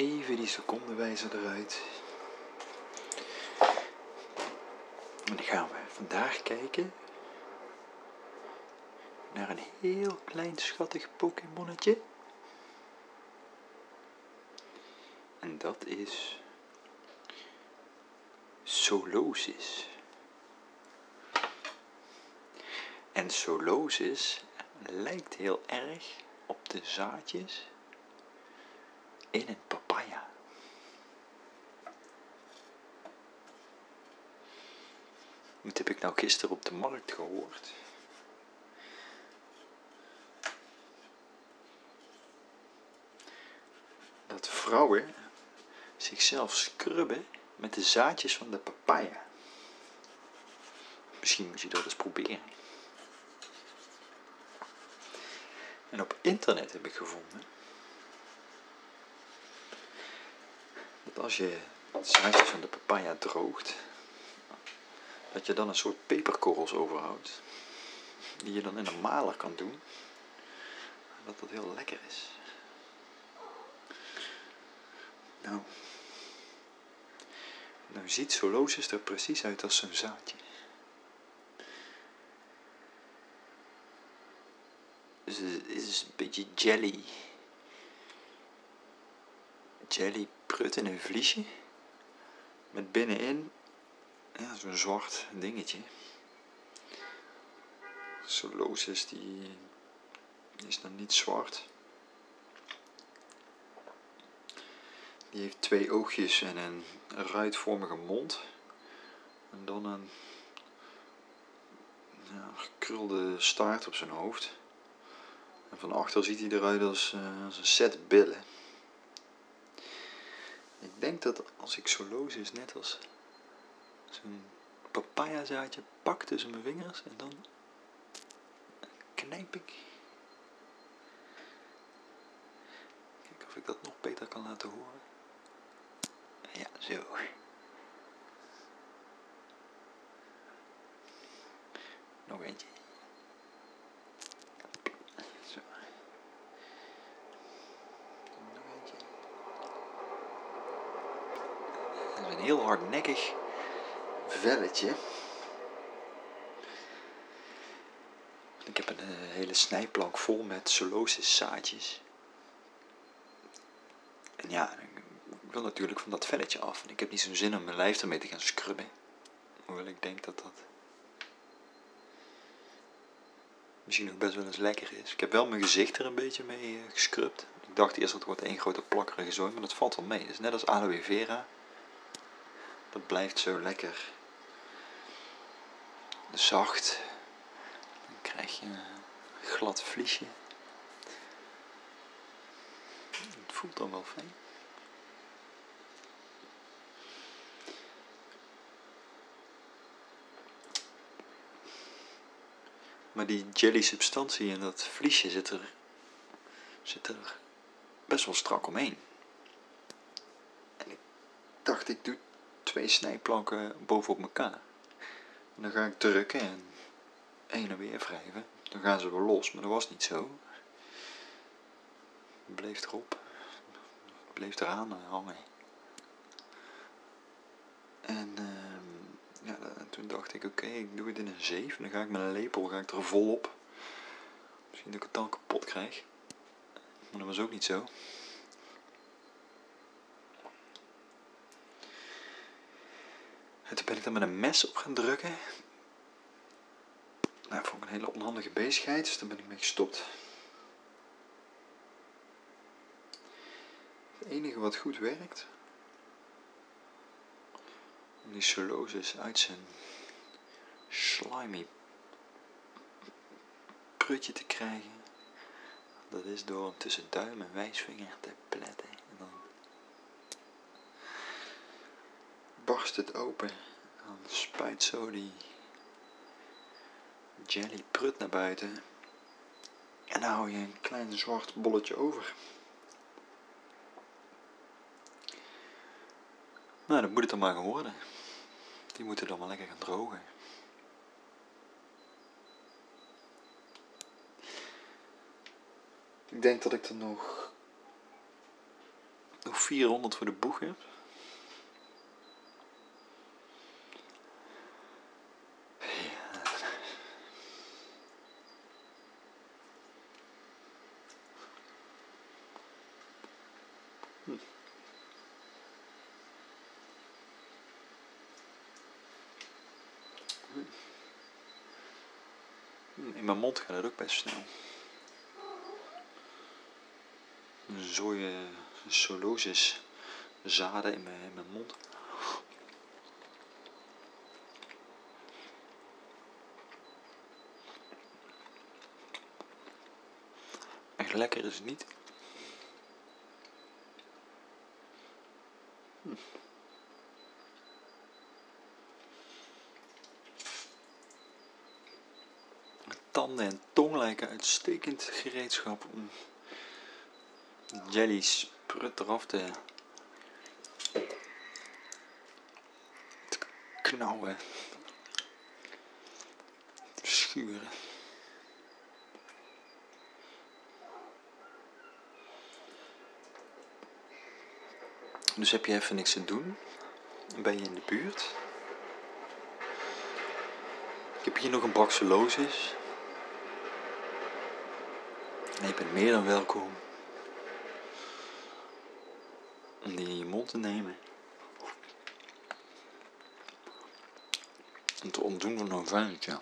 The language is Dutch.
even die secondenwijzer eruit. En dan gaan we vandaag kijken naar een heel klein schattig Pokémonnetje. En dat is Solosis. En Solosis lijkt heel erg op de zaadjes in een papaya. Dit heb ik nou gisteren op de markt gehoord. Dat vrouwen zichzelf scrubben met de zaadjes van de papaya. Misschien moet je dat eens proberen. En op internet heb ik gevonden dat als je de zaadjes van de papaya droogt, dat je dan een soort peperkorrels overhoudt, die je dan in een maler kan doen. En dat dat heel lekker is. Nou, nou ziet Solosis er precies uit als zo'n zaadje. Dus het is een beetje jelly. Jelly prut in een vliesje. Met binnenin ja, zo'n zwart dingetje. Solosis die is dan niet zwart. Die heeft twee oogjes en een ruitvormige mond. En dan een ja, gekrulde staart op zijn hoofd. En van achter ziet hij eruit als, als een set billen. Ik denk dat als ik Solosis net als zo'n papayazaadje pak tussen mijn vingers en dan knijp ik. Kijk of ik dat nog beter kan laten horen. Ja, zo. Nog eentje. Zo. Nog eentje. Is een heel hardnekkig velletje. Ik heb een uh, hele snijplank vol met solosis zaadjes. En ja, ik wil natuurlijk van dat velletje af. En ik heb niet zo'n zin om mijn lijf ermee te gaan scrubben. Hoewel ik denk dat dat misschien nog best wel eens lekker is. Ik heb wel mijn gezicht er een beetje mee uh, gescrubt. Ik dacht eerst dat het wordt één grote plakkerige zooi, maar dat valt wel mee. Het is net als aloe vera. Dat blijft zo lekker zacht. Dan krijg je een glad vliesje. Het voelt dan wel fijn. Maar die jelly substantie en dat vliesje zit er, zit er best wel strak omheen. En ik dacht, ik doe twee snijplanken bovenop elkaar. En dan ga ik drukken en heen en weer wrijven. Dan gaan ze wel los, maar dat was niet zo. Het bleef erop. Het bleef eraan hangen. En uh, ja, toen dacht ik, oké, ik doe het in een zeef. Dan ga ik met een lepel ga ik er volop. Misschien dat ik het dan kapot krijg. Maar dat was ook niet zo. Toen ben ik dan met een mes op gaan drukken. Nou, vond ik een hele onhandige bezigheid, dus daar ben ik mee gestopt. Het enige wat goed werkt, om die solosis uit zijn slimy prutje te krijgen, dat is door hem tussen duim en wijsvinger te pletten. En dan barst het open. Spuit zo die jelly prut naar buiten. En dan hou je een klein zwart bolletje over. Nou, dan moet het dan maar geworden. Die moeten dan maar lekker gaan drogen. Ik denk dat ik er nog nog 400 voor de boeg In mijn mond gaat het ook best snel. Zooie solosis zaden in mijn, in mijn mond. Echt lekker is het niet. Hm. Tanden en tong lijken uitstekend gereedschap om jelly sprut eraf te, te knauwen, te schuren. Dus heb je even niks te doen, ben je in de buurt. Ik heb hier nog een bak Solozis. En je bent meer dan welkom om die in je mond te nemen. Om te ontdoen van een vuiltje.